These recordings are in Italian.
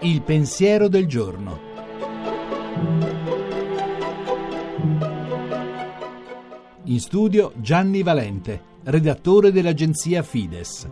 Il pensiero del giorno. In studio Gianni Valente, redattore dell'agenzia Fides.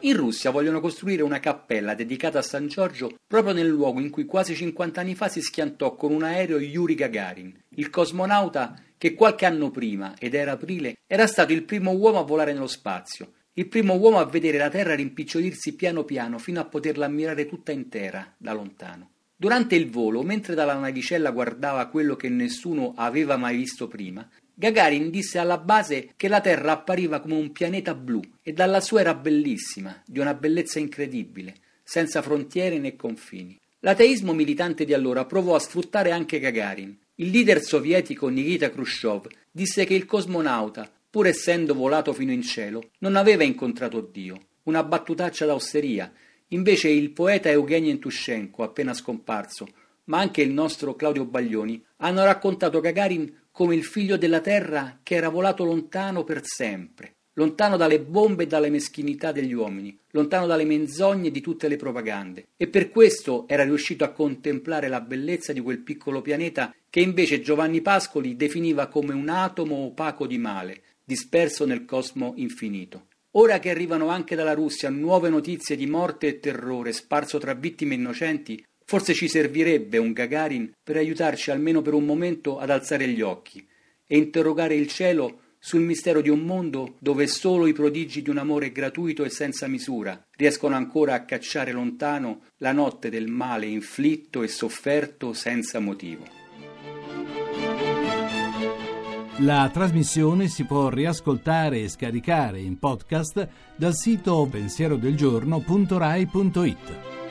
In Russia vogliono costruire una cappella dedicata a San Giorgio proprio nel luogo in cui quasi 50 anni fa si schiantò con un aereo Yuri Gagarin, il cosmonauta che qualche anno prima, ed era aprile, era stato il primo uomo a volare nello spazio, il primo uomo a vedere la Terra rimpicciolirsi piano piano fino a poterla ammirare tutta intera da lontano. Durante il volo, mentre dalla navicella guardava quello che nessuno aveva mai visto prima, Gagarin disse alla base che la Terra appariva come un pianeta blu e dalla sua era bellissima, di una bellezza incredibile, senza frontiere né confini. L'ateismo militante di allora provò a sfruttare anche Gagarin. Il leader sovietico Nikita Khrushchev disse che il cosmonauta, pur essendo volato fino in cielo, non aveva incontrato Dio, una battutaccia d'austeria. Invece il poeta Eugenio Entushenko, appena scomparso, ma anche il nostro Claudio Baglioni, hanno raccontato Gagarin come il figlio della terra che era volato lontano per sempre, lontano dalle bombe e dalle meschinità degli uomini, lontano dalle menzogne di tutte le propagande, e per questo era riuscito a contemplare la bellezza di quel piccolo pianeta che invece Giovanni Pascoli definiva come un atomo opaco di male, disperso nel cosmo infinito. Ora che arrivano anche dalla Russia nuove notizie di morte e terrore sparso tra vittime innocenti, Forse ci servirebbe un Gagarin per aiutarci almeno per un momento ad alzare gli occhi e interrogare il cielo sul mistero di un mondo dove solo i prodigi di un amore gratuito e senza misura riescono ancora a cacciare lontano la notte del male inflitto e sofferto senza motivo. La trasmissione si può riascoltare e scaricare in podcast dal sito pensierodelgiorno.rai.it.